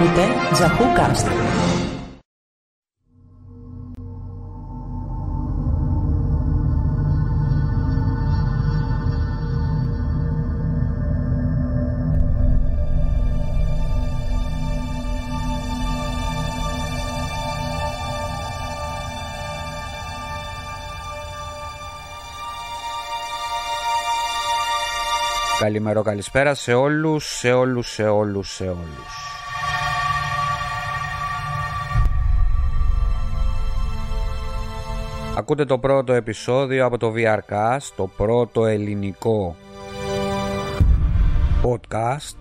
Ακούτε Τζακούκαστ. Καλημέρα, καλησπέρα σε όλους, σε όλους, σε όλους, σε όλους. Ακούτε το πρώτο επεισόδιο από το VRCast, το πρώτο ελληνικό podcast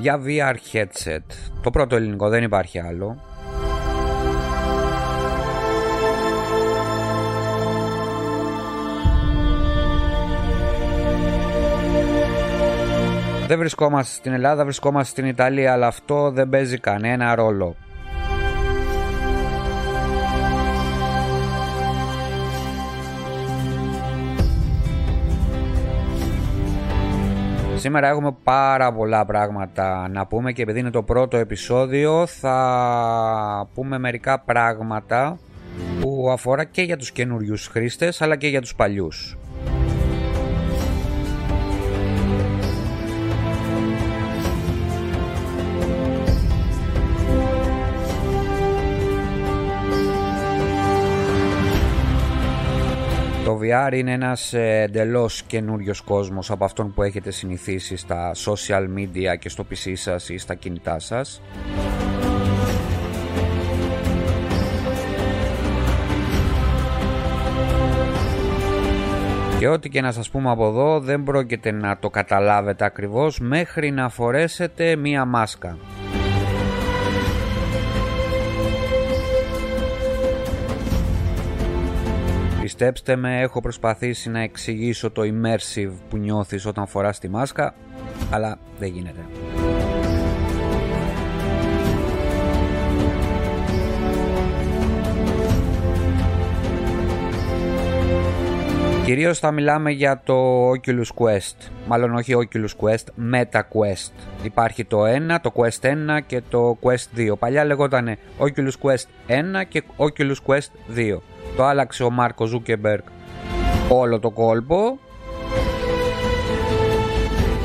για VR headset. Το πρώτο ελληνικό, δεν υπάρχει άλλο. Δεν βρισκόμαστε στην Ελλάδα, βρισκόμαστε στην Ιταλία, αλλά αυτό δεν παίζει κανένα ρόλο. Σήμερα έχουμε πάρα πολλά πράγματα να πούμε και επειδή είναι το πρώτο επεισόδιο θα πούμε μερικά πράγματα που αφορά και για τους καινούριους χρήστες αλλά και για τους παλιούς. VR είναι ένας ε, εντελώς καινούριος κόσμος από αυτόν που έχετε συνηθίσει στα social media και στο PC σας ή στα κινητά σας. Και ό,τι και να σας πούμε από εδώ δεν πρόκειται να το καταλάβετε ακριβώς μέχρι να φορέσετε μία μάσκα. Πιστέψτε με, έχω προσπαθήσει να εξηγήσω το immersive που νιώθεις όταν φοράς τη μάσκα, αλλά δεν γίνεται. Κυρίως θα μιλάμε για το Oculus Quest, μάλλον όχι Oculus Quest, Meta Quest. Υπάρχει το 1, το Quest 1 και το Quest 2. Παλιά λεγόταν Oculus Quest 1 και Oculus Quest 2. Το άλλαξε ο Μαρκ Ζούκερμπεργκ όλο το κόλπο.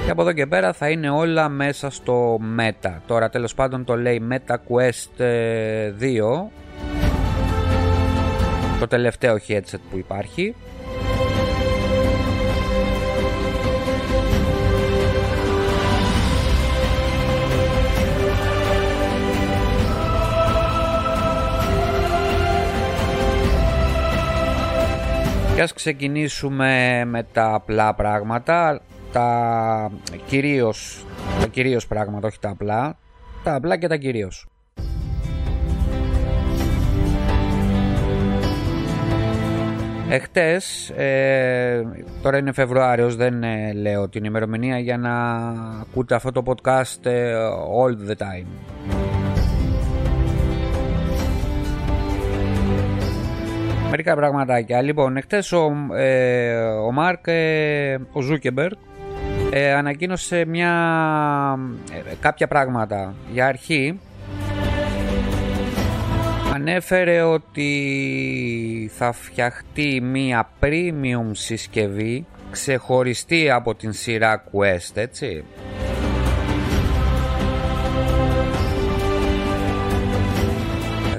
Και από εδώ και πέρα θα είναι όλα μέσα στο Meta. Τώρα τέλος πάντων το λέει Meta Quest 2 το τελευταίο headset που υπάρχει ας ξεκινήσουμε με τα απλά πράγματα, τα κυρίως, τα κυρίως πράγματα, όχι τα απλά, τα απλά και τα κυρίως. Εχτες, ε, τώρα είναι Φεβρουάριος, δεν ε, λέω την ημερομηνία για να ακούτε αυτό το podcast ε, all the time. Μερικά πραγματάκια. Λοιπόν, εχθές ο, ε, ο Μαρκ, ε, ο Ζούκερμπεργκ, ε, ανακοίνωσε μια, ε, κάποια πράγματα. Για αρχή, ανέφερε ότι θα φτιαχτεί μια premium συσκευή ξεχωριστή από την σειρά Quest, έτσι.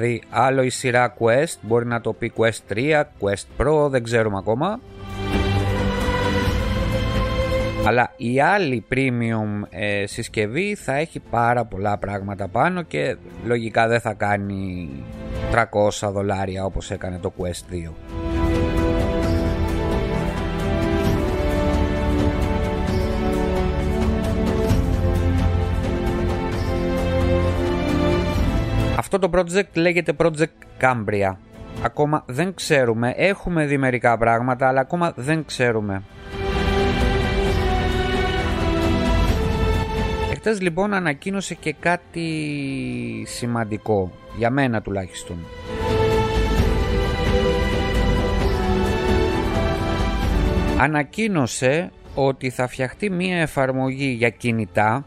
Δηλαδή άλλο η σειρά Quest, μπορεί να το πει Quest 3, Quest Pro, δεν ξέρουμε ακόμα. Αλλά η άλλη premium ε, συσκευή θα έχει πάρα πολλά πράγματα πάνω και λογικά δεν θα κάνει 300 δολάρια όπως έκανε το Quest 2. Αυτό το project λέγεται Project Cambria. Ακόμα δεν ξέρουμε, έχουμε δει μερικά πράγματα, αλλά ακόμα δεν ξέρουμε. Εχθές λοιπόν ανακοίνωσε και κάτι σημαντικό, για μένα τουλάχιστον. Ανακοίνωσε ότι θα φτιαχτεί μία εφαρμογή για κινητά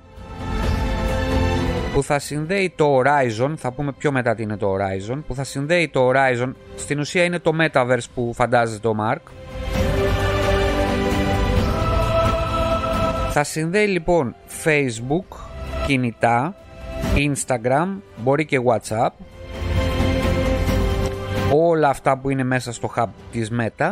που θα συνδέει το Horizon, θα πούμε πιο μετά τι είναι το Horizon, που θα συνδέει το Horizon, στην ουσία είναι το Metaverse που φαντάζεται ο Mark. Θα συνδέει λοιπόν Facebook, κινητά, Instagram, μπορεί και WhatsApp, όλα αυτά που είναι μέσα στο hub της Meta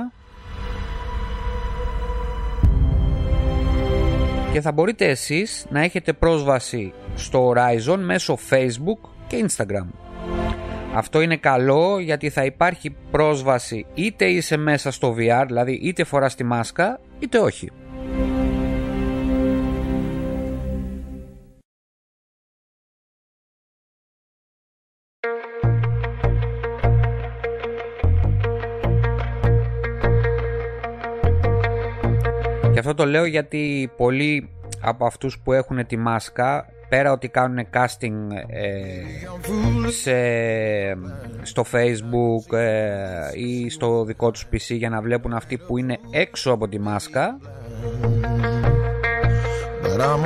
και θα μπορείτε εσείς να έχετε πρόσβαση στο Horizon μέσω Facebook και Instagram. Αυτό είναι καλό γιατί θα υπάρχει πρόσβαση είτε είσαι μέσα στο VR, δηλαδή είτε φοράς τη μάσκα είτε όχι. Και αυτό το λέω γιατί πολλοί από αυτούς που έχουν τη μάσκα πέρα ότι κάνουν casting ε, σε, στο facebook ε, ή στο δικό τους PC για να βλέπουν αυτοί που είναι έξω από τη μάσκα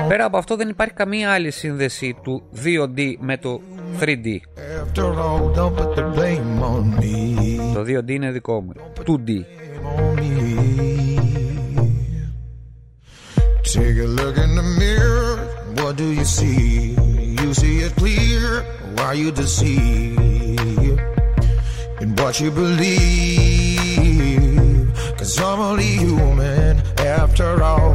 πέρα από αυτό δεν υπάρχει καμία άλλη σύνδεση του 2D με το 3D το 2D είναι δικό μου. 2D Take a look in the mirror. What do you see? You see it clear. Why you deceive in what you believe? Cause I'm only human after all.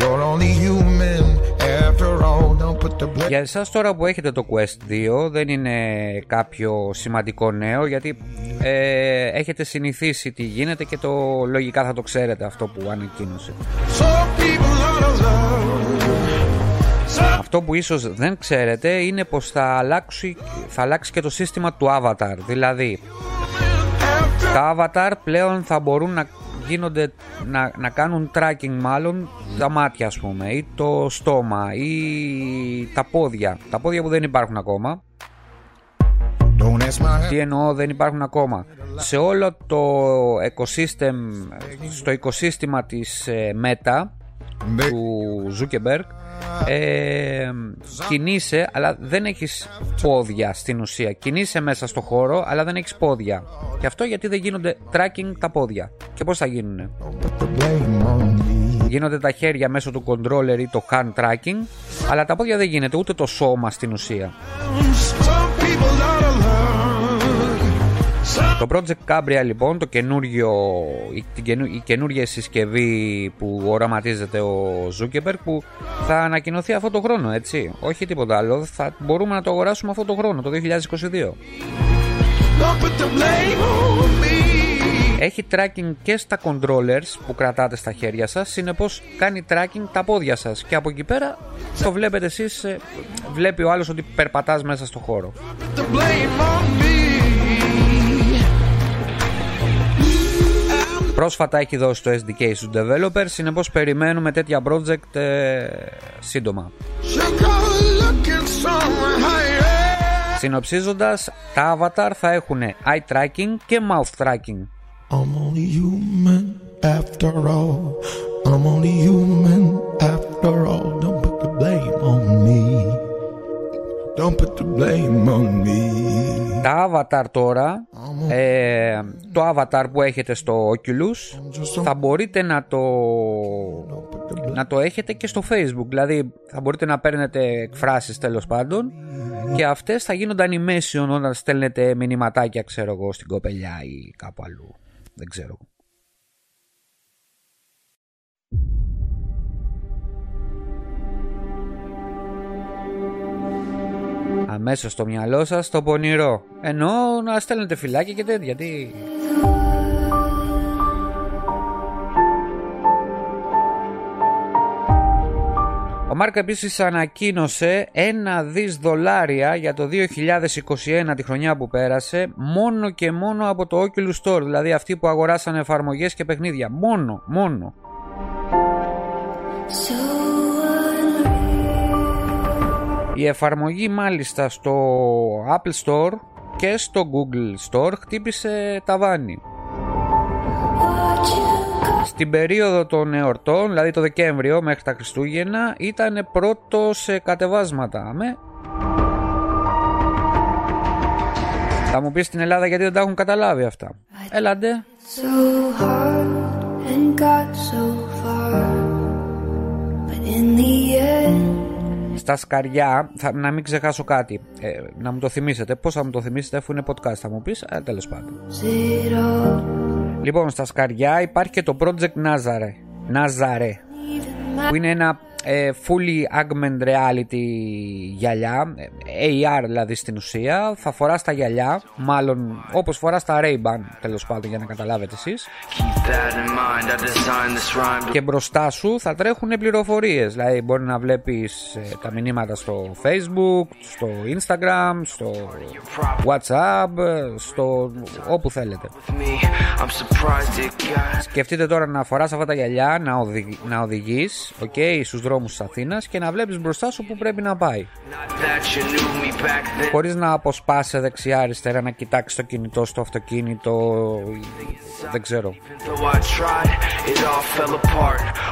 You're only human after all. Don't put the blame. Για εσάς τώρα που έχετε το Quest 2 δεν είναι κάποιο σημαντικό νέο γιατί ε, έχετε συνηθίσει τι γίνεται και το λογικά θα το ξέρετε αυτό που ανακοίνωσε. Αυτό που ίσως δεν ξέρετε είναι πως θα αλλάξει, θα αλλάξει και το σύστημα του Avatar. Δηλαδή, τα Avatar πλέον θα μπορούν να γίνονται να, να κάνουν tracking μάλλον τα μάτια ας πούμε ή το στόμα ή τα πόδια. Τα πόδια που δεν υπάρχουν ακόμα. Τι εννοώ δεν υπάρχουν ακόμα. Σε όλο το ecosystem στο οικοσύστημα της ε, Meta του Zuckerberg ε, κινείσαι αλλά δεν έχεις πόδια στην ουσία. Κινείσαι μέσα στο χώρο αλλά δεν έχεις πόδια. Και αυτό γιατί δεν γίνονται tracking τα πόδια. Και πως θα γίνουνε; Γίνονται τα χέρια μέσω του controller ή το hand tracking αλλά τα πόδια δεν γίνεται ούτε το σώμα στην ουσία το Project Cambria λοιπόν, το καινούργιο, η, η καινούργια συσκευή που οραματίζεται ο Zuckerberg που θα ανακοινωθεί αυτό το χρόνο, έτσι. Όχι τίποτα άλλο, θα μπορούμε να το αγοράσουμε αυτό το χρόνο, το 2022. Έχει tracking και στα controllers που κρατάτε στα χέρια σας, συνεπώς κάνει tracking τα πόδια σας και από εκεί πέρα το βλέπετε εσείς, ε, βλέπει ο άλλος ότι περπατάς μέσα στο χώρο. Πρόσφατα έχει δώσει το SDK στους developers, συνεπώς περιμένουμε τέτοια project ε, σύντομα. Συνοψίζοντας, τα avatar θα έχουν eye tracking και mouth tracking. I'm only human after all. I'm only human after all. Don't put the blame on me. Don't put the blame on me. Τα avatar τώρα, ε, το avatar που έχετε στο Oculus, θα μπορείτε να το, να το έχετε και στο Facebook. Δηλαδή θα μπορείτε να παίρνετε εκφράσεις τέλος πάντων και αυτές θα γίνονται animation όταν στέλνετε μηνυματάκια ξέρω εγώ στην κοπελιά ή κάπου αλλού. Δεν ξέρω. Αμέσως στο μυαλό σας το πονηρό. Ενώ να στέλνετε φυλάκια και τέτοια. Τι... Ο Μάρκ επίσης ανακοίνωσε ένα δις δολάρια για το 2021 τη χρονιά που πέρασε μόνο και μόνο από το Oculus Store, δηλαδή αυτοί που αγοράσαν εφαρμογές και παιχνίδια. Μόνο, μόνο. Η εφαρμογή μάλιστα στο Apple Store και στο Google Store χτύπησε ταβάνι. την περίοδο των εορτών, δηλαδή το Δεκέμβριο μέχρι τα Χριστούγεννα, ήταν πρώτος σε κατεβάσματα. Με... Θα μου πεις στην Ελλάδα γιατί δεν τα έχουν καταλάβει αυτά. Έλαντε. So στα σκαριά, θα, να μην ξεχάσω κάτι, ε, να μου το θυμίσετε. Πώς θα μου το θυμίσετε αφού είναι podcast θα μου πεις, ε, τέλος πάντων. Λοιπόν, στα σκαριά υπάρχει και το Project Nazare, Nazare που είναι ένα ε, fully augmented reality γυαλιά, ε, AR δηλαδή στην ουσία, θα φορά τα γυαλιά, μάλλον όπως φορά τα Ray-Ban τέλος πάντων για να καταλάβετε εσείς. Και μπροστά σου θα τρέχουν πληροφορίες, δηλαδή μπορεί να βλέπεις ε, τα μηνύματα στο Facebook, στο Instagram, στο WhatsApp, στο όπου θέλετε. Σκεφτείτε τώρα να φοράς αυτά τα γυαλιά, να, οδη... να οδηγείς, okay, στους δρόμους της Αθήνας και να βλέπεις μπροστά σου που πρέπει να πάει. Χωρίς να αποσπάσει δεξιά αριστερά να κοιτάξεις το κινητό στο αυτοκίνητο δεν ξέρω.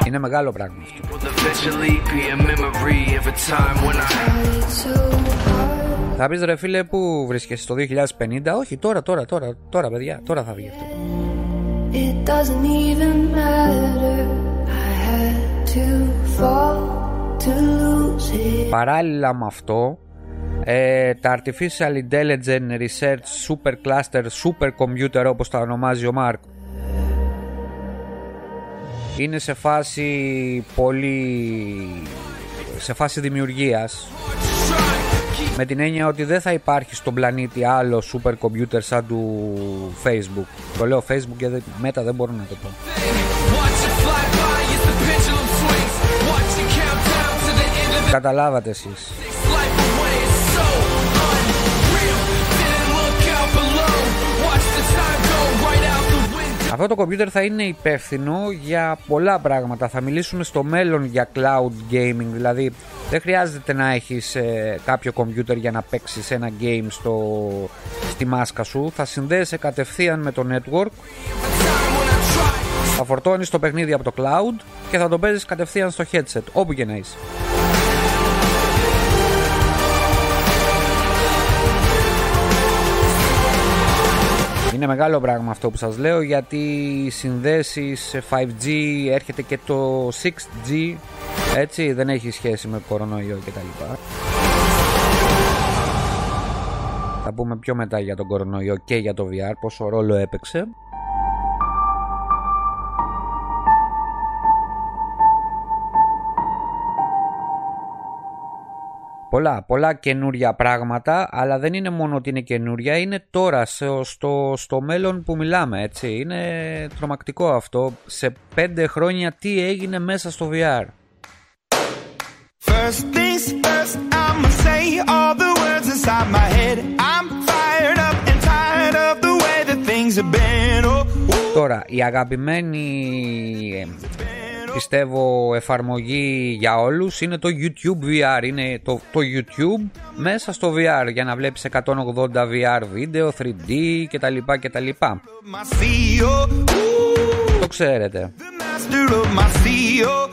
Είναι μεγάλο πράγμα αυτό. Θα πεις ρε φίλε που βρίσκεσαι το 2050 Όχι τώρα τώρα τώρα τώρα παιδιά τώρα θα βγει αυτό It doesn't even matter I had to Παράλληλα με αυτό, ε, τα Artificial Intelligence Research Super Cluster Super Computer όπως τα ονομάζει ο Μάρκ είναι σε φάση πολύ σε φάση δημιουργίας με την έννοια ότι δεν θα υπάρχει στον πλανήτη άλλο super computer σαν του Facebook. Το λέω Facebook γιατί μετά δεν μπορώ να το πω Καταλάβατε εσείς. Αυτό το κομπιούτερ θα είναι υπεύθυνο για πολλά πράγματα. Θα μιλήσουμε στο μέλλον για cloud gaming, δηλαδή δεν χρειάζεται να έχεις ε, κάποιο κομπιούτερ για να παίξεις ένα game στο, στη μάσκα σου. Θα συνδέεσαι κατευθείαν με το network θα φορτώνεις το παιχνίδι από το cloud και θα το παίζεις κατευθείαν στο headset, όπου και να είσαι. Είναι μεγάλο πράγμα αυτό που σας λέω γιατί συνδέσεις 5G έρχεται και το 6G έτσι δεν έχει σχέση με κορονοϊό κτλ. Θα πούμε πιο μετά για τον κορονοϊό και για το VR πόσο ρόλο έπαιξε. Πολλά, πολλά καινούρια πράγματα, αλλά δεν είναι μόνο ότι είναι καινούρια, είναι τώρα στο, στο μέλλον που μιλάμε, έτσι. Είναι τρομακτικό αυτό. Σε πέντε χρόνια τι έγινε μέσα στο VR. First things first, I'ma say all the words inside my head. I'm fired up and tired of the way that things have been. Oh, Τώρα, η αγαπημένη πιστεύω εφαρμογή για όλους είναι το YouTube VR είναι το, το YouTube μέσα στο VR για να βλέπεις 180 VR βίντεο 3D κτλ κτλ το ξέρετε.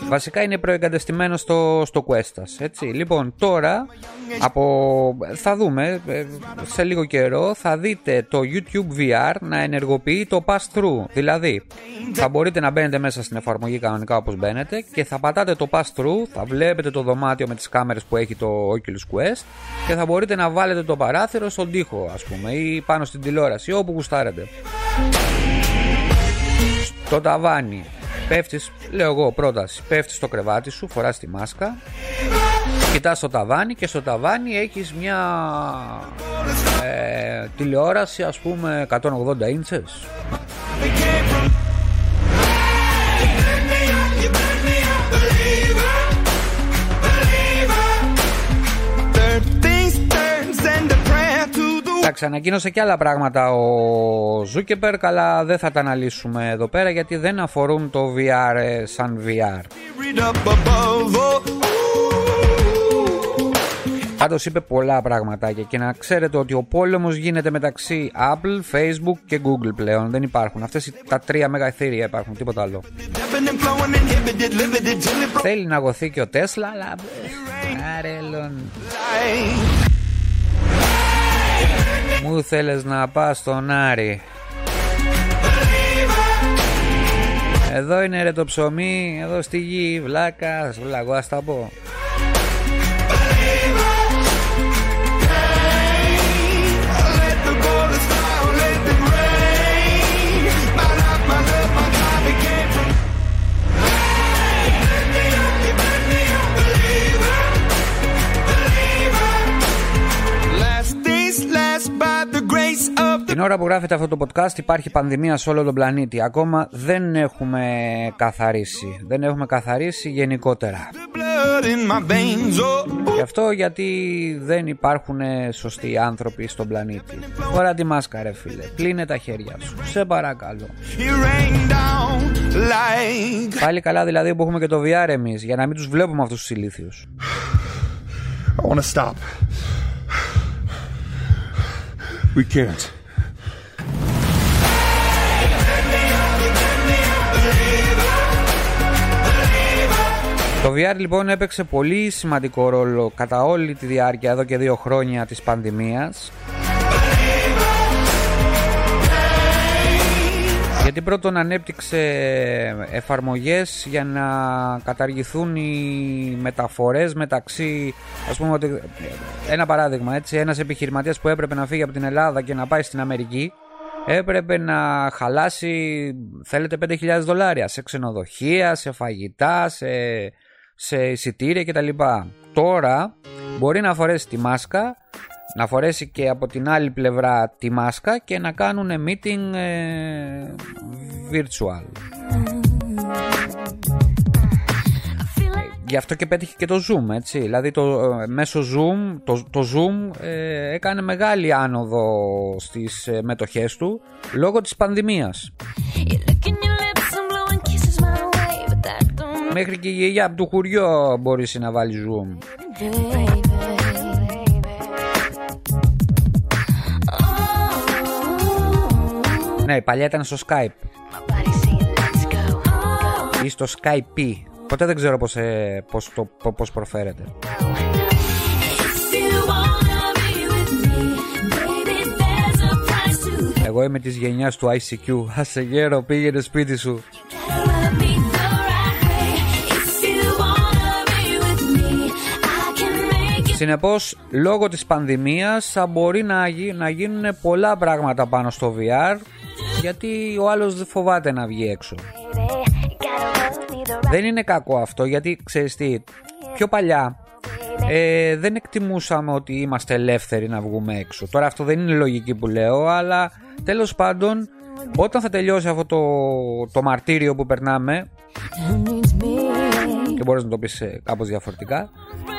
Βασικά είναι προεγκατεστημένος στο, στο Quest έτσι. Λοιπόν τώρα από, θα δούμε ε, σε λίγο καιρό θα δείτε το YouTube VR να ενεργοποιεί το pass-through. Δηλαδή θα μπορείτε να μπαίνετε μέσα στην εφαρμογή κανονικά όπως μπαίνετε και θα πατάτε το pass-through θα βλέπετε το δωμάτιο με τις κάμερες που έχει το Oculus Quest και θα μπορείτε να βάλετε το παράθυρο στον τοίχο ας πούμε ή πάνω στην τηλεόραση όπου γουστάρετε το ταβάνι. Πέφτεις, λέω εγώ πρόταση, πέφτεις στο κρεβάτι σου, φοράς τη μάσκα κοιτάς το ταβάνι και στο ταβάνι έχεις μια ε, τηλεόραση ας πούμε 180 ίντσες Εντάξει, ανακοίνωσε και άλλα πράγματα ο Zuckerberg, αλλά δεν θα τα αναλύσουμε εδώ πέρα γιατί δεν αφορούν το VR ε, σαν VR. Πάντως είπε πολλά πραγματάκια και να ξέρετε ότι ο πόλεμος γίνεται μεταξύ Apple, Facebook και Google πλέον. Δεν υπάρχουν. Αυτές τα τρία μεγαθύρια υπάρχουν, τίποτα άλλο. Θέλει να γοθεί και ο Τέσλα, αλλά... Αρέλον. Μου θέλεις να πας στον Άρη. Εδώ είναι ρε το ψωμί, εδώ στη γη, βλάκας, βλάκο, ας τα πω. Την ώρα που γράφεται αυτό το podcast υπάρχει πανδημία σε όλο τον πλανήτη. Ακόμα δεν έχουμε καθαρίσει. Δεν έχουμε καθαρίσει γενικότερα. Γι' αυτό γιατί δεν υπάρχουν σωστοί άνθρωποι στον πλανήτη. Φορά τη μάσκα ρε φίλε. Πλύνε τα χέρια σου. Σε παρακαλώ. Πάλι καλά δηλαδή που έχουμε και το VR εμείς για να μην τους βλέπουμε αυτούς τους ηλίθιους. I wanna stop. We can't. Το VR λοιπόν έπαιξε πολύ σημαντικό ρόλο κατά όλη τη διάρκεια εδώ και δύο χρόνια της πανδημίας. Γιατί πρώτον ανέπτυξε εφαρμογές για να καταργηθούν οι μεταφορές μεταξύ ας πούμε ότι ένα παράδειγμα έτσι ένας επιχειρηματίας που έπρεπε να φύγει από την Ελλάδα και να πάει στην Αμερική έπρεπε να χαλάσει θέλετε 5.000 δολάρια σε ξενοδοχεία, σε φαγητά, σε σε εισιτήρια κτλ. Τώρα μπορεί να φορέσει τη μάσκα, να φορέσει και από την άλλη πλευρά τη μάσκα και να κάνουν meeting ε, virtual. Γι' αυτό και πέτυχε και το Zoom, έτσι. Δηλαδή το, ε, μέσω Zoom, το, το Zoom ε, έκανε μεγάλη άνοδο στις μετοχές του λόγω της πανδημίας. Μέχρι και η γιαγιά από το χουριό μπορείς να βάλεις zoom. Ναι, η παλιά ήταν στο Skype. Ή στο Skype. Ποτέ δεν ξέρω πώς, ε, πώς, το, πώς προφέρεται. Εγώ είμαι της γενιάς του ICQ. Άσε γέρο, πήγαινε σπίτι σου. Συνεπώς, λόγω της πανδημίας θα μπορεί να, να γίνουν πολλά πράγματα πάνω στο VR γιατί ο άλλος δεν φοβάται να βγει έξω. Δεν είναι κακό αυτό γιατί ξέρεις τι, πιο παλιά ε, δεν εκτιμούσαμε ότι είμαστε ελεύθεροι να βγούμε έξω. Τώρα αυτό δεν είναι λογική που λέω, αλλά τέλος πάντων όταν θα τελειώσει αυτό το, το μαρτύριο που περνάμε και μπορείς να το πεις ε, κάπως διαφορετικά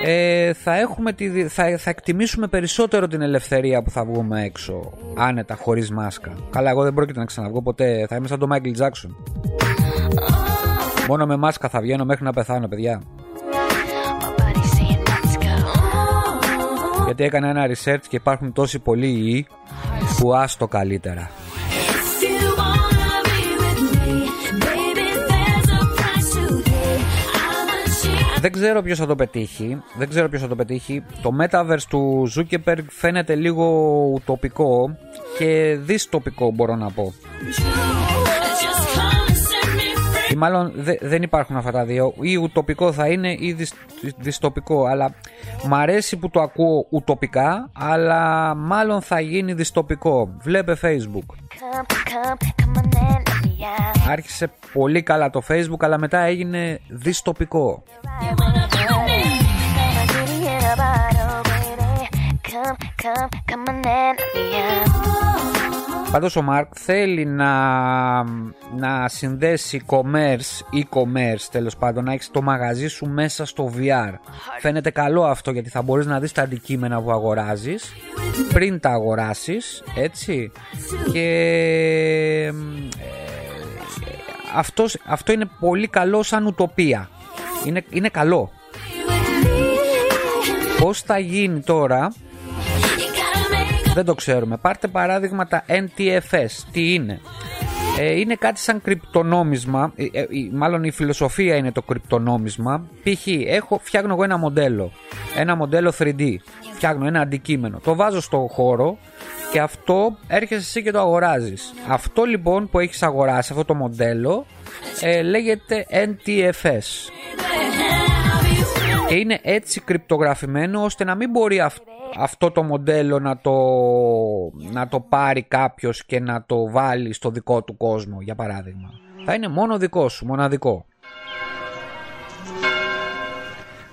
ε, θα, έχουμε τη, θα, θα εκτιμήσουμε περισσότερο την ελευθερία που θα βγούμε έξω άνετα χωρίς μάσκα. Καλά εγώ δεν πρόκειται να ξαναβγώ ποτέ. Θα είμαι σαν τον Michael Jackson. Μόνο με μάσκα θα βγαίνω μέχρι να πεθάνω παιδιά. Γιατί έκανα ένα research και υπάρχουν τόσοι πολλοί ιοί που άστο καλύτερα Δεν ξέρω ποιος θα το πετύχει. Δεν ξέρω ποιος θα το πετύχει. Το metaverse του Zuckerberg φαίνεται λίγο ουτοπικό και δυστοπικό μπορώ να πω. Ή μάλλον δεν υπάρχουν αυτά τα δύο. Ή ουτοπικό θα είναι ή δυσ, δυστοπικό. Αλλά μ' αρέσει που το ακούω ουτοπικά, αλλά μάλλον θα γίνει δυστοπικό. Βλέπε Facebook. Άρχισε πολύ καλά το facebook αλλά μετά έγινε δυστοπικό. Πάντως ο Μάρκ θέλει να, να συνδέσει commerce, e-commerce τέλος πάντων, να έχεις το μαγαζί σου μέσα στο VR. Φαίνεται καλό αυτό γιατί θα μπορείς να δεις τα αντικείμενα που αγοράζεις πριν τα αγοράσεις, έτσι. Και ε, αυτός, αυτό είναι πολύ καλό σαν ουτοπία. Είναι, είναι καλό. Πώς θα γίνει τώρα δεν το ξέρουμε. Πάρτε παράδειγμα τα NTFS. Τι είναι; Ε, είναι κάτι σαν κρυπτονόμισμα, ε, ε, μάλλον η φιλοσοφία είναι το κρυπτονόμισμα. Π.χ. Έχω, φτιάχνω εγώ ένα μοντέλο, ένα μοντέλο 3D, φτιάχνω ένα αντικείμενο, το βάζω στο χώρο και αυτό έρχεσαι εσύ και το αγοράζεις. Αυτό λοιπόν που έχεις αγοράσει, αυτό το μοντέλο, ε, λέγεται NTFS. Και είναι έτσι κρυπτογραφημένο ώστε να μην μπορεί αυτό αυτό το μοντέλο να το, να το πάρει κάποιος και να το βάλει στο δικό του κόσμο για παράδειγμα. Θα είναι μόνο δικό σου, μοναδικό.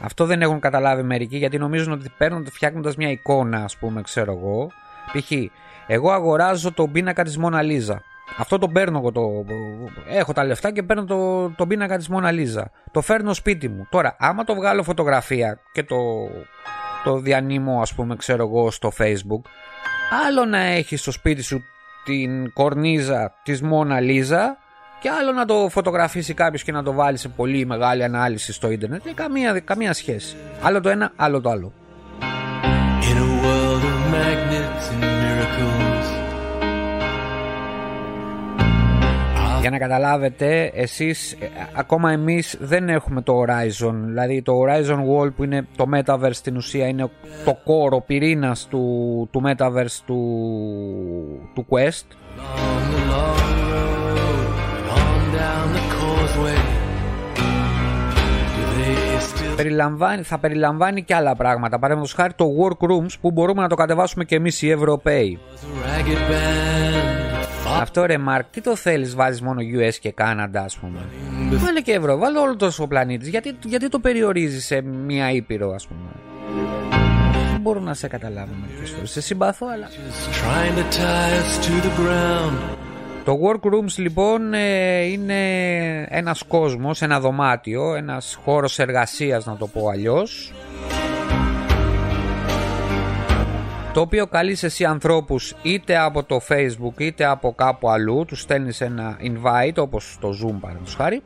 Αυτό δεν έχουν καταλάβει μερικοί γιατί νομίζουν ότι παίρνουν φτιάχνοντας μια εικόνα, ας πούμε, ξέρω εγώ. Π.χ. εγώ αγοράζω τον πίνακα της Μόνα Λίζα. Αυτό το παίρνω εγώ. Το... Έχω τα λεφτά και παίρνω το, τον πίνακα της Μόνα Λίζα. Το φέρνω σπίτι μου. Τώρα, άμα το βγάλω φωτογραφία και το το διανύμω ας πούμε ξέρω εγώ στο facebook άλλο να έχεις στο σπίτι σου την κορνίζα της Μόνα Λίζα και άλλο να το φωτογραφίσει κάποιος και να το βάλει σε πολύ μεγάλη ανάλυση στο ίντερνετ και καμία, καμία σχέση άλλο το ένα άλλο το άλλο In a world of Για να καταλάβετε, εσείς, ε, ακόμα εμείς δεν έχουμε το Horizon. Δηλαδή το Horizon Wall που είναι το Metaverse στην ουσία είναι το κόρο πυρήνας του, του Metaverse του, του Quest. Περιλαμβάνει, θα περιλαμβάνει και άλλα πράγματα. Παραδείγματος χάρη το Workrooms που μπορούμε να το κατεβάσουμε και εμείς οι Ευρωπαίοι. Αυτό ρε Μάρκ, τι το θέλεις, βάζεις μόνο US και Κάναντα, ας πούμε; Βάλε και ευρώ, βάλε όλο το πλανήτη. Γιατί, γιατί το περιορίζεις σε μία ήπειρο, ας πούμε; Δεν μπορώ να σε καταλάβω μερικέ φορέ. Σε συμπαθώ, αλλά. Το Workrooms λοιπόν ε, είναι ένας κόσμος, ένα δωμάτιο, ένας χώρος εργασίας να το πω αλλιώς το οποίο καλείς εσύ ανθρώπους είτε από το facebook είτε από κάπου αλλού τους στέλνεις ένα invite όπως το zoom παραδείγματος χάρη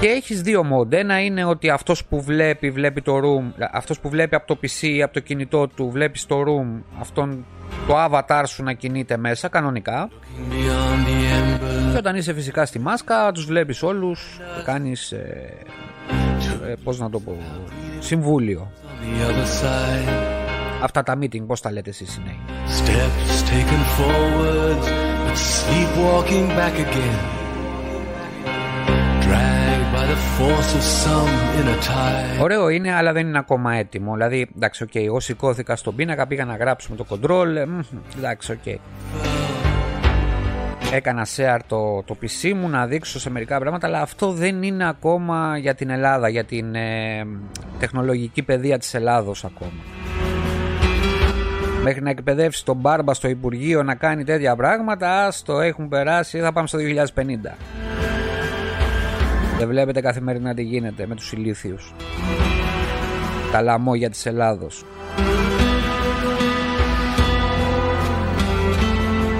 και έχεις δύο mode. Ένα είναι ότι αυτός που βλέπει, βλέπει το room, αυτός που βλέπει από το PC ή από το κινητό του, βλέπεις στο room αυτόν το avatar σου να κινείται μέσα κανονικά. Και όταν είσαι φυσικά στη μάσκα, τους βλέπεις όλους και κάνεις, ε, ε, πώς να το πω, συμβούλιο. Αυτά τα meeting πώς τα λέτε εσείς οι νέοι. Steps taken forwards, but sleepwalking back again. Ωραίο είναι, αλλά δεν είναι ακόμα έτοιμο. Δηλαδή, εντάξει, ok, okay, εγώ σηκώθηκα στον πίνακα, πήγα να γράψουμε το control. εντάξει, ok. Okay. Έκανα share το, το PC μου να δείξω σε μερικά πράγματα, αλλά αυτό δεν είναι ακόμα για την Ελλάδα, για την ε, τεχνολογική παιδεία της Ελλάδος ακόμα. Μέχρι να εκπαιδεύσει τον μπάρμπα στο Υπουργείο να κάνει τέτοια πράγματα, ας το έχουν περάσει, θα πάμε στο 2050. Δεν βλέπετε καθημερινά τι γίνεται με τους ηλίθιους. Τα λαμόγια της Ελλάδος.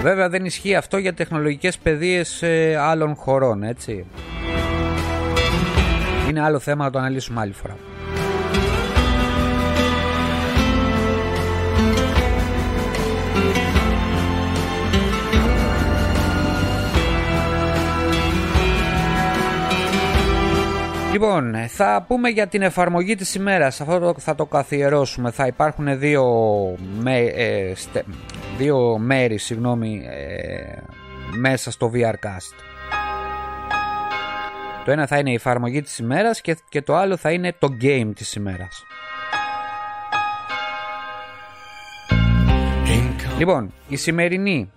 Βέβαια δεν ισχύει αυτό για τεχνολογικές παιδείες ε, άλλων χωρών, έτσι. Είναι άλλο θέμα να το αναλύσουμε άλλη φορά. Λοιπόν, θα πούμε για την εφαρμογή της ημέρας. Αυτό θα το καθιερώσουμε. Θα υπάρχουν δύο, με, ε, δύο μέρη συγγνώμη, ε, μέσα στο VRCast. Το ένα θα είναι η εφαρμογή της ημέρας και, και το άλλο θα είναι το game της ημέρας. Λοιπόν, η σημερινή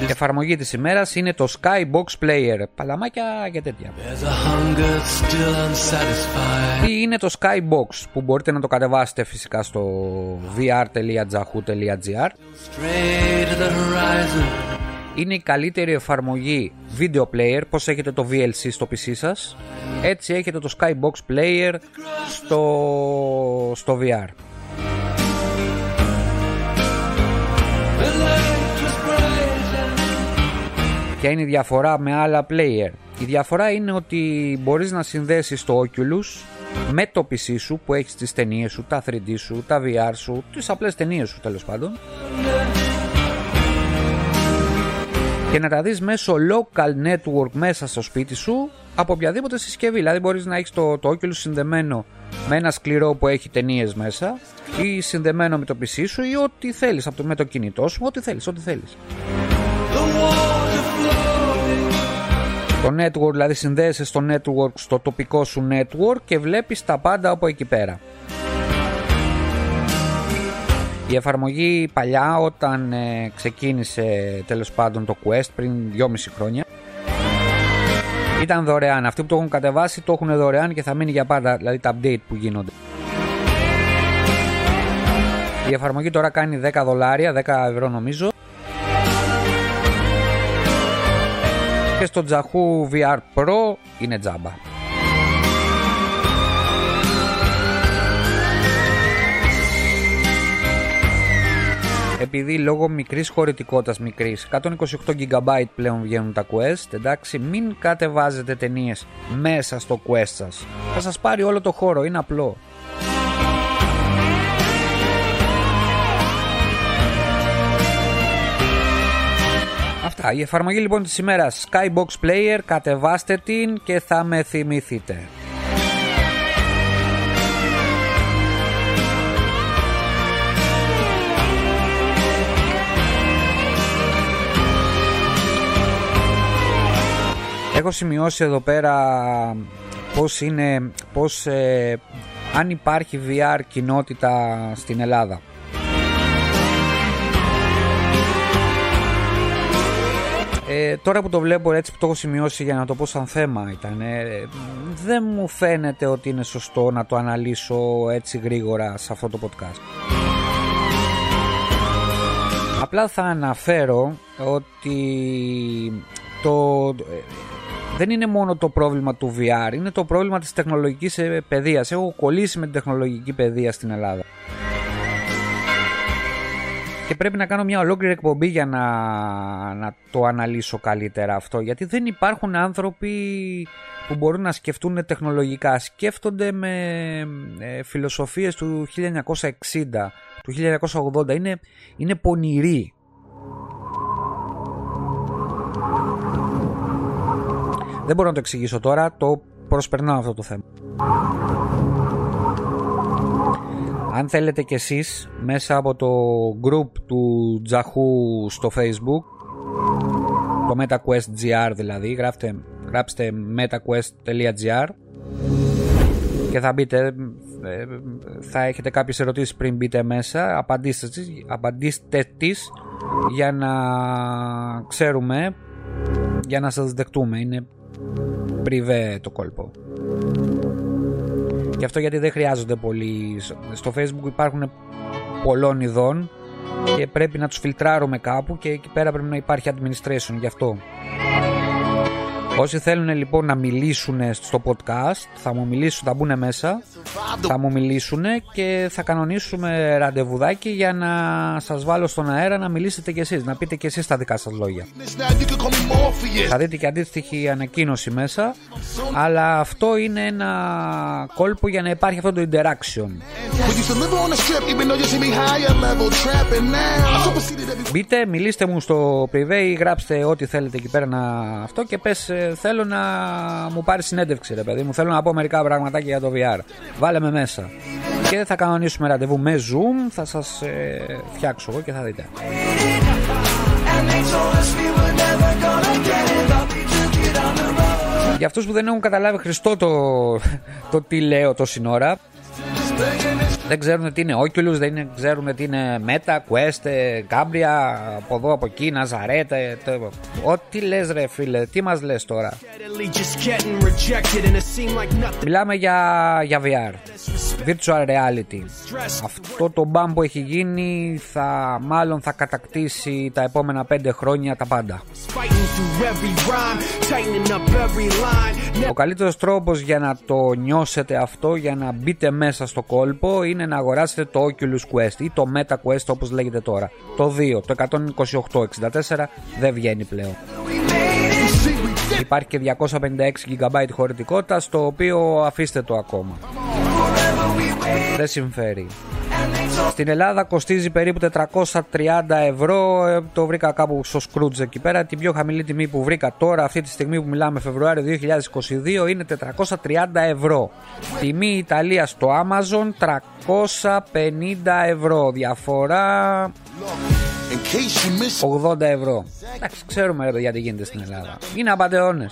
η εφαρμογή της ημέρας είναι το Skybox Player. Παλαμάκια και τέτοια. Τι είναι το Skybox που μπορείτε να το κατεβάσετε φυσικά στο vr.jahu.gr είναι η καλύτερη εφαρμογή video player. Πως έχετε το VLC στο PC σας; Έτσι έχετε το Skybox Player στο, στο VR Ποια είναι η διαφορά με άλλα player. Η διαφορά είναι ότι μπορείς να συνδέσεις το Oculus με το PC σου που έχεις τις ταινίες σου, τα 3D σου, τα VR σου, τις απλές ταινίες σου τέλος πάντων και να τα δεις μέσω local network μέσα στο σπίτι σου από οποιαδήποτε συσκευή. Δηλαδή μπορείς να έχεις το, το Oculus συνδεμένο με ένα σκληρό που έχει ταινίες μέσα ή συνδεμένο με το PC σου ή ό,τι θέλεις με το κινητό σου, ό,τι θέλεις, ό,τι θέλεις. Το network, δηλαδή συνδέεσαι στο network, στο τοπικό σου network και βλέπεις τα πάντα από εκεί πέρα. Η εφαρμογή παλιά όταν ε, ξεκίνησε τέλος πάντων το Quest πριν 2,5 χρόνια ήταν δωρεάν. Αυτοί που το έχουν κατεβάσει το έχουν δωρεάν και θα μείνει για πάντα, δηλαδή τα update που γίνονται. Η εφαρμογή τώρα κάνει 10 δολάρια, 10 ευρώ νομίζω. Και στο Yahoo VR Pro είναι τζάμπα. επειδή λόγω μικρής χωρητικότητας μικρής 128 GB πλέον βγαίνουν τα Quest εντάξει μην κατεβάζετε ταινίες μέσα στο Quest σας θα σας πάρει όλο το χώρο είναι απλό Αυτά, η εφαρμογή λοιπόν της ημέρας Skybox Player κατεβάστε την και θα με θυμηθείτε Έχω σημειώσει εδώ πέρα πώς είναι, πώς, ε, αν υπάρχει VR κοινότητα στην Ελλάδα. Ε, τώρα που το βλέπω έτσι που το έχω σημειώσει για να το πω σαν θέμα ήταν ε, δεν μου φαίνεται ότι είναι σωστό να το αναλύσω έτσι γρήγορα σε αυτό το podcast. Απλά θα αναφέρω ότι το, δεν είναι μόνο το πρόβλημα του VR, είναι το πρόβλημα της τεχνολογικής ε, παιδείας. Έχω κολλήσει με την τεχνολογική παιδεία στην Ελλάδα. Και πρέπει να κάνω μια ολόκληρη εκπομπή για να, να το αναλύσω καλύτερα αυτό. Γιατί δεν υπάρχουν άνθρωποι που μπορούν να σκεφτούν τεχνολογικά. Σκέφτονται με ε, φιλοσοφίες του 1960, του 1980. Είναι, είναι πονηροί. Δεν μπορώ να το εξηγήσω τώρα, το προσπερνάω αυτό το θέμα. Αν θέλετε κι εσείς μέσα από το group του Τζαχού στο facebook το MetaQuest GR δηλαδή γράφτε, γράψτε metaquest.gr και θα μπείτε ε, θα έχετε κάποιες ερωτήσεις πριν μπείτε μέσα απαντήστε τις, απαντήστε τις για να ξέρουμε για να σας δεχτούμε είναι πριβέ το κόλπο. Και αυτό γιατί δεν χρειάζονται πολύ. Στο facebook υπάρχουν πολλών ειδών και πρέπει να τους φιλτράρουμε κάπου και εκεί πέρα πρέπει να υπάρχει administration γι' αυτό. Όσοι θέλουν λοιπόν να μιλήσουν στο podcast, θα μου μιλήσουν, θα μπουν μέσα, θα μου μιλήσουν και θα κανονίσουμε ραντεβουδάκι για να σας βάλω στον αέρα να μιλήσετε κι εσείς, να πείτε κι εσείς τα δικά σας λόγια. Θα δείτε και αντίστοιχη ανακοίνωση μέσα, αλλά αυτό είναι ένα κόλπο για να υπάρχει αυτό το interaction. Μπείτε, μιλήστε μου στο privé ή γράψτε ό,τι θέλετε εκεί πέρα να αυτό και πες ε, θέλω να μου πάρει συνέντευξη ρε παιδί μου, θέλω να πω μερικά πραγματάκια για το VR. Βάλε με μέσα. Και θα κανονίσουμε ραντεβού με Zoom, θα σας ε, φτιάξω εγώ και θα δείτε. Για αυτούς που δεν έχουν καταλάβει Χριστό το, το τι λέω τόση ώρα δεν ξέρουν τι είναι Oculus, δεν ξέρουν τι είναι Meta, Quest, Cambria, από εδώ, από εκεί, Nazareth. Ό,τι λες ρε φίλε, τι μας λες τώρα; Μιλάμε για, για VR. Virtual reality. Αυτό το μπαμ που έχει γίνει θα μάλλον θα κατακτήσει τα επόμενα πέντε χρόνια τα πάντα. Ο καλύτερος τρόπος για να το νιώσετε αυτό, για να μπείτε μέσα στο κόλπο είναι να αγοράσετε το Oculus Quest ή το Meta Quest όπως λέγεται τώρα. Το 2, το 128-64 δεν βγαίνει πλέον. Υπάρχει και 256 GB χωρητικότητας στο οποίο αφήστε το ακόμα. Δεν συμφέρει. Στην Ελλάδα κοστίζει περίπου 430 ευρώ. Ε, το βρήκα κάπου στο Scrooge εκεί πέρα. Την πιο χαμηλή τιμή που βρήκα τώρα, αυτή τη στιγμή που μιλάμε Φεβρουάριο 2022, είναι 430 ευρώ. Τιμή Ιταλία στο Amazon 350 ευρώ. Διαφορά 80 ευρώ. Εντάξει, ξέρουμε ρε γιατί γίνεται στην Ελλάδα. Είναι απαταιώνε.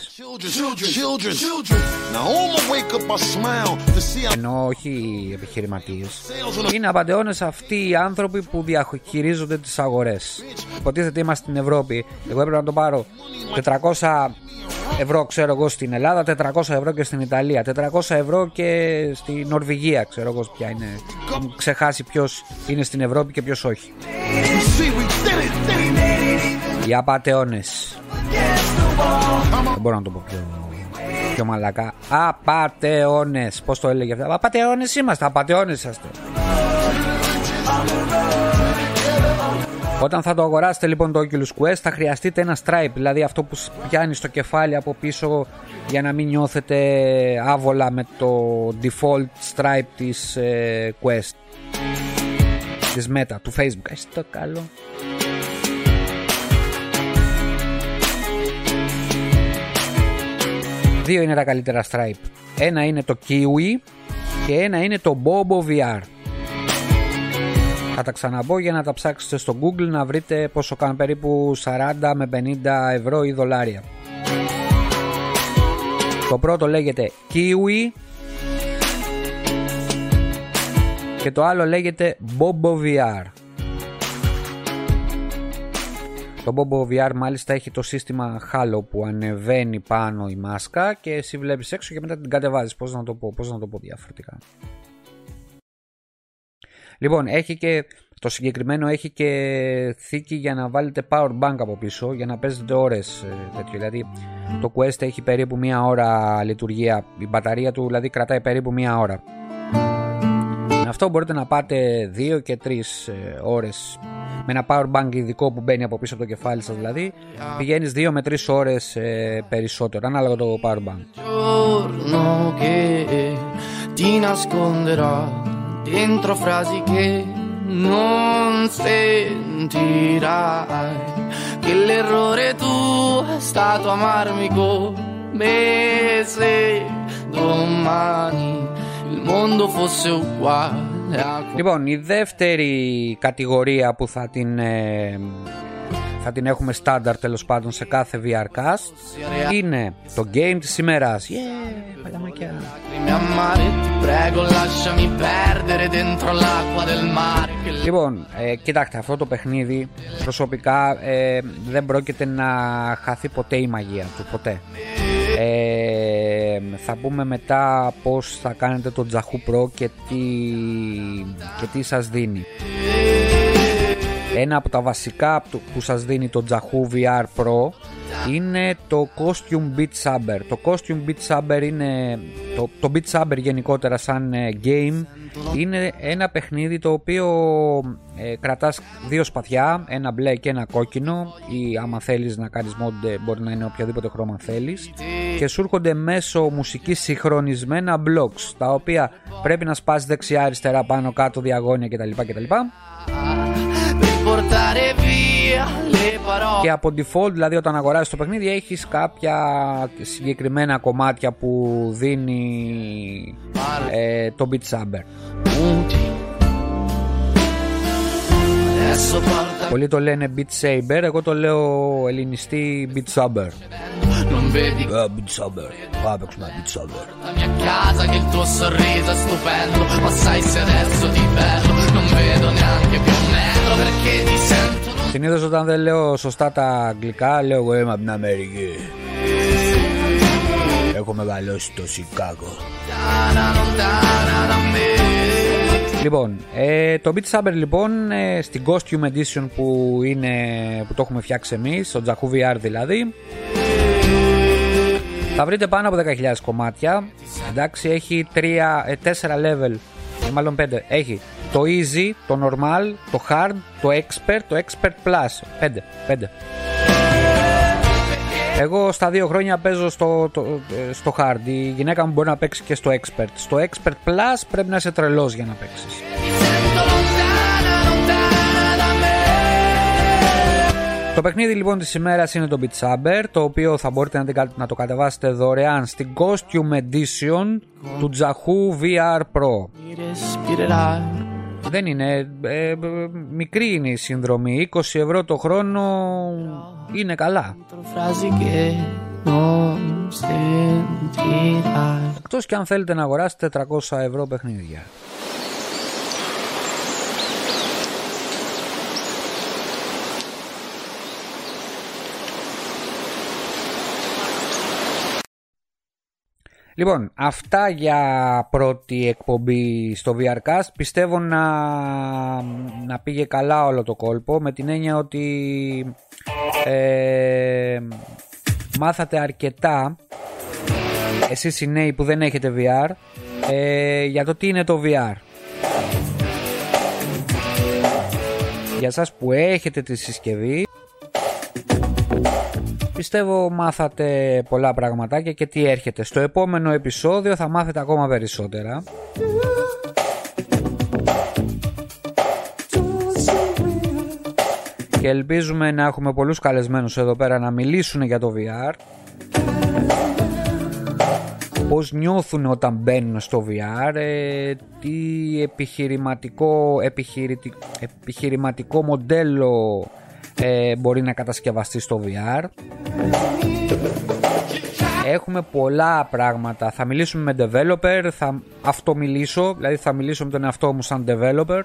Ενώ όχι επιχειρηματίες. Είναι απαταιώνε αυτοί οι άνθρωποι που διαχειρίζονται τις αγορές. Υποτίθεται είμαστε στην Ευρώπη. Εγώ έπρεπε να το πάρω 400 ευρώ ξέρω εγώ στην Ελλάδα, 400 ευρώ και στην Ιταλία, 400 ευρώ και στη Νορβηγία ξέρω εγώ ποια είναι. Ξεχάσει ποιος είναι στην Ευρώπη και ποιος όχι. Οι απαταιώνες Δεν μπορώ να το πω πιο, πιο μαλακά. Απαταιώνες Πώς το έλεγε αυτό; Απαταιώνες είμαστε Απαταιώνες είσαστε όταν θα το αγοράσετε λοιπόν το Oculus Quest θα χρειαστείτε ένα stripe, δηλαδή αυτό που πιάνεις στο κεφάλι από πίσω για να μην νιώθετε άβολα με το default stripe της ε, Quest της Meta, του Facebook. Έχει το καλό. Δύο είναι τα καλύτερα Stripe. Ένα είναι το Kiwi και ένα είναι το Bobo VR. Θα τα ξαναμπώ για να τα ψάξετε στο Google να βρείτε πόσο κάνουν περίπου 40 με 50 ευρώ ή δολάρια. Το πρώτο λέγεται Kiwi και το άλλο λέγεται Bobo VR. Το Bobo VR μάλιστα έχει το σύστημα Halo που ανεβαίνει πάνω η μάσκα και εσύ βλέπεις έξω και μετά την κατεβάζεις. Πώς να το πω, πώς να το πω διαφορετικά. Λοιπόν, έχει και το συγκεκριμένο έχει και θήκη για να βάλετε power bank από πίσω για να παίζετε ώρες ε, τέτοιο. Δηλαδή το Quest έχει περίπου μία ώρα λειτουργία. Η μπαταρία του δηλαδή κρατάει περίπου μία ώρα. Με αυτό μπορείτε να πάτε 2 και 3 ε, ώρες με ένα power bank ειδικό που μπαίνει από πίσω από το κεφάλι σας δηλαδή πηγαίνεις 2 με 3 ώρες ε, περισσότερο ανάλογα το power bank ti nasconderò dentro frasi che non sentirai che l'errore tuo è stato amarmi come se domani il mondo fosse uguale Λοιπόν, η δεύτερη κατηγορία που θα την, ε, θα την έχουμε στάνταρ τέλο πάντων σε κάθε VRcast είναι το game της ημέρας. Yeah, Λοιπόν, ε, κοιτάξτε, αυτό το παιχνίδι προσωπικά ε, δεν πρόκειται να χαθεί ποτέ η μαγεία του, ποτέ. Ε, θα πούμε μετά πώς θα κάνετε το Τζαχού Pro και τι, και τι σας δίνει. Ένα από τα βασικά που σας δίνει το Jahoo VR Pro είναι το Costume Beat Saber. Το Costume Beat Saber είναι το, το Beat Saber γενικότερα σαν ε, game είναι ένα παιχνίδι το οποίο ε, κρατάς δύο σπαθιά, ένα μπλε και ένα κόκκινο ή άμα θέλεις να κάνεις mod ε, μπορεί να είναι οποιαδήποτε χρώμα θέλεις και σου έρχονται μέσω μουσικής συγχρονισμένα blocks τα οποία πρέπει να σπάσεις δεξιά, αριστερά, πάνω, κάτω, διαγώνια κτλ. κτλ. Και από default, δηλαδή όταν αγοράζεις το παιχνίδι έχεις κάποια συγκεκριμένα κομμάτια που δίνει ε, το Beat Saber. Πολλοί το λένε Beat Saber, εγώ το λέω ελληνιστή Beat Saber. Non vedi eh, Beat Saber, va παίξουμε Beat Saber. Sento. Συνήθως όταν δεν λέω σωστά τα αγγλικά, λέω εγώ είμαι από την Αμερική. Έχω μεγαλώσει στο Σικάγο. Lontana, lontana da me Λοιπόν, ε, το Beat Saber λοιπόν ε, στην Costume Edition που, είναι, που το έχουμε φτιάξει εμείς, στο Jaku VR δηλαδή, θα βρείτε πάνω από 10.000 κομμάτια. Εντάξει, έχει 3, 4 level, μάλλον 5. Έχει το easy, το normal, το hard, το expert, το expert plus. 5, 5. Εγώ στα δύο χρόνια παίζω στο, το, στο hard. Η γυναίκα μου μπορεί να παίξει και στο expert. Στο expert plus πρέπει να είσαι τρελός για να παίξεις. Το παιχνίδι λοιπόν της ημέρας είναι το Beat Saber, το οποίο θα μπορείτε να, το κατεβάσετε δωρεάν στην Costume Edition του Jahu VR Pro. Δεν είναι, ε, ε, μικρή είναι η συνδρομή, 20 ευρώ το χρόνο είναι καλά. Εκτός και αν θέλετε να αγοράσετε 400 ευρώ παιχνίδια. Λοιπόν, αυτά για πρώτη εκπομπή στο VRCast. Πιστεύω να, να πήγε καλά όλο το κόλπο με την έννοια ότι ε, μάθατε αρκετά εσείς οι νέοι που δεν έχετε VR ε, για το τι είναι το VR. Για σας που έχετε τη συσκευή Πιστεύω μάθατε πολλά πραγματάκια και τι έρχεται. Στο επόμενο επεισόδιο θα μάθετε ακόμα περισσότερα. Και ελπίζουμε να έχουμε πολλούς καλεσμένους εδώ πέρα να μιλήσουν για το VR. Πώς νιώθουν όταν μπαίνουν στο VR, ε, τι επιχειρηματικό, επιχειρηματικό μοντέλο ε, μπορεί να κατασκευαστεί στο VR. Έχουμε πολλά πράγματα. Θα μιλήσουμε με developer, θα αυτομιλήσω, δηλαδή θα μιλήσω με τον εαυτό μου σαν developer.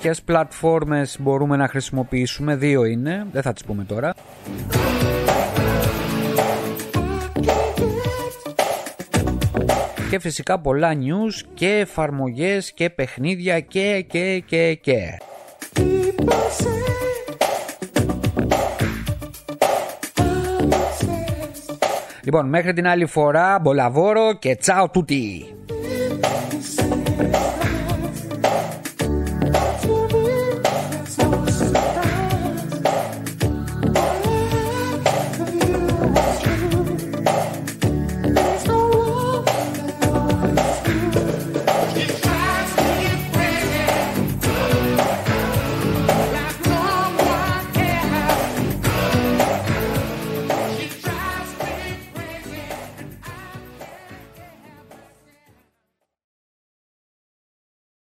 Ποιες πλατφόρμες μπορούμε να χρησιμοποιήσουμε, δύο είναι, δεν θα τις πούμε τώρα. Και φυσικά πολλά news και εφαρμογές και παιχνίδια και και και και. Λοιπόν, μέχρι την άλλη φορά, μπολαβόρο και τσάω τούτι.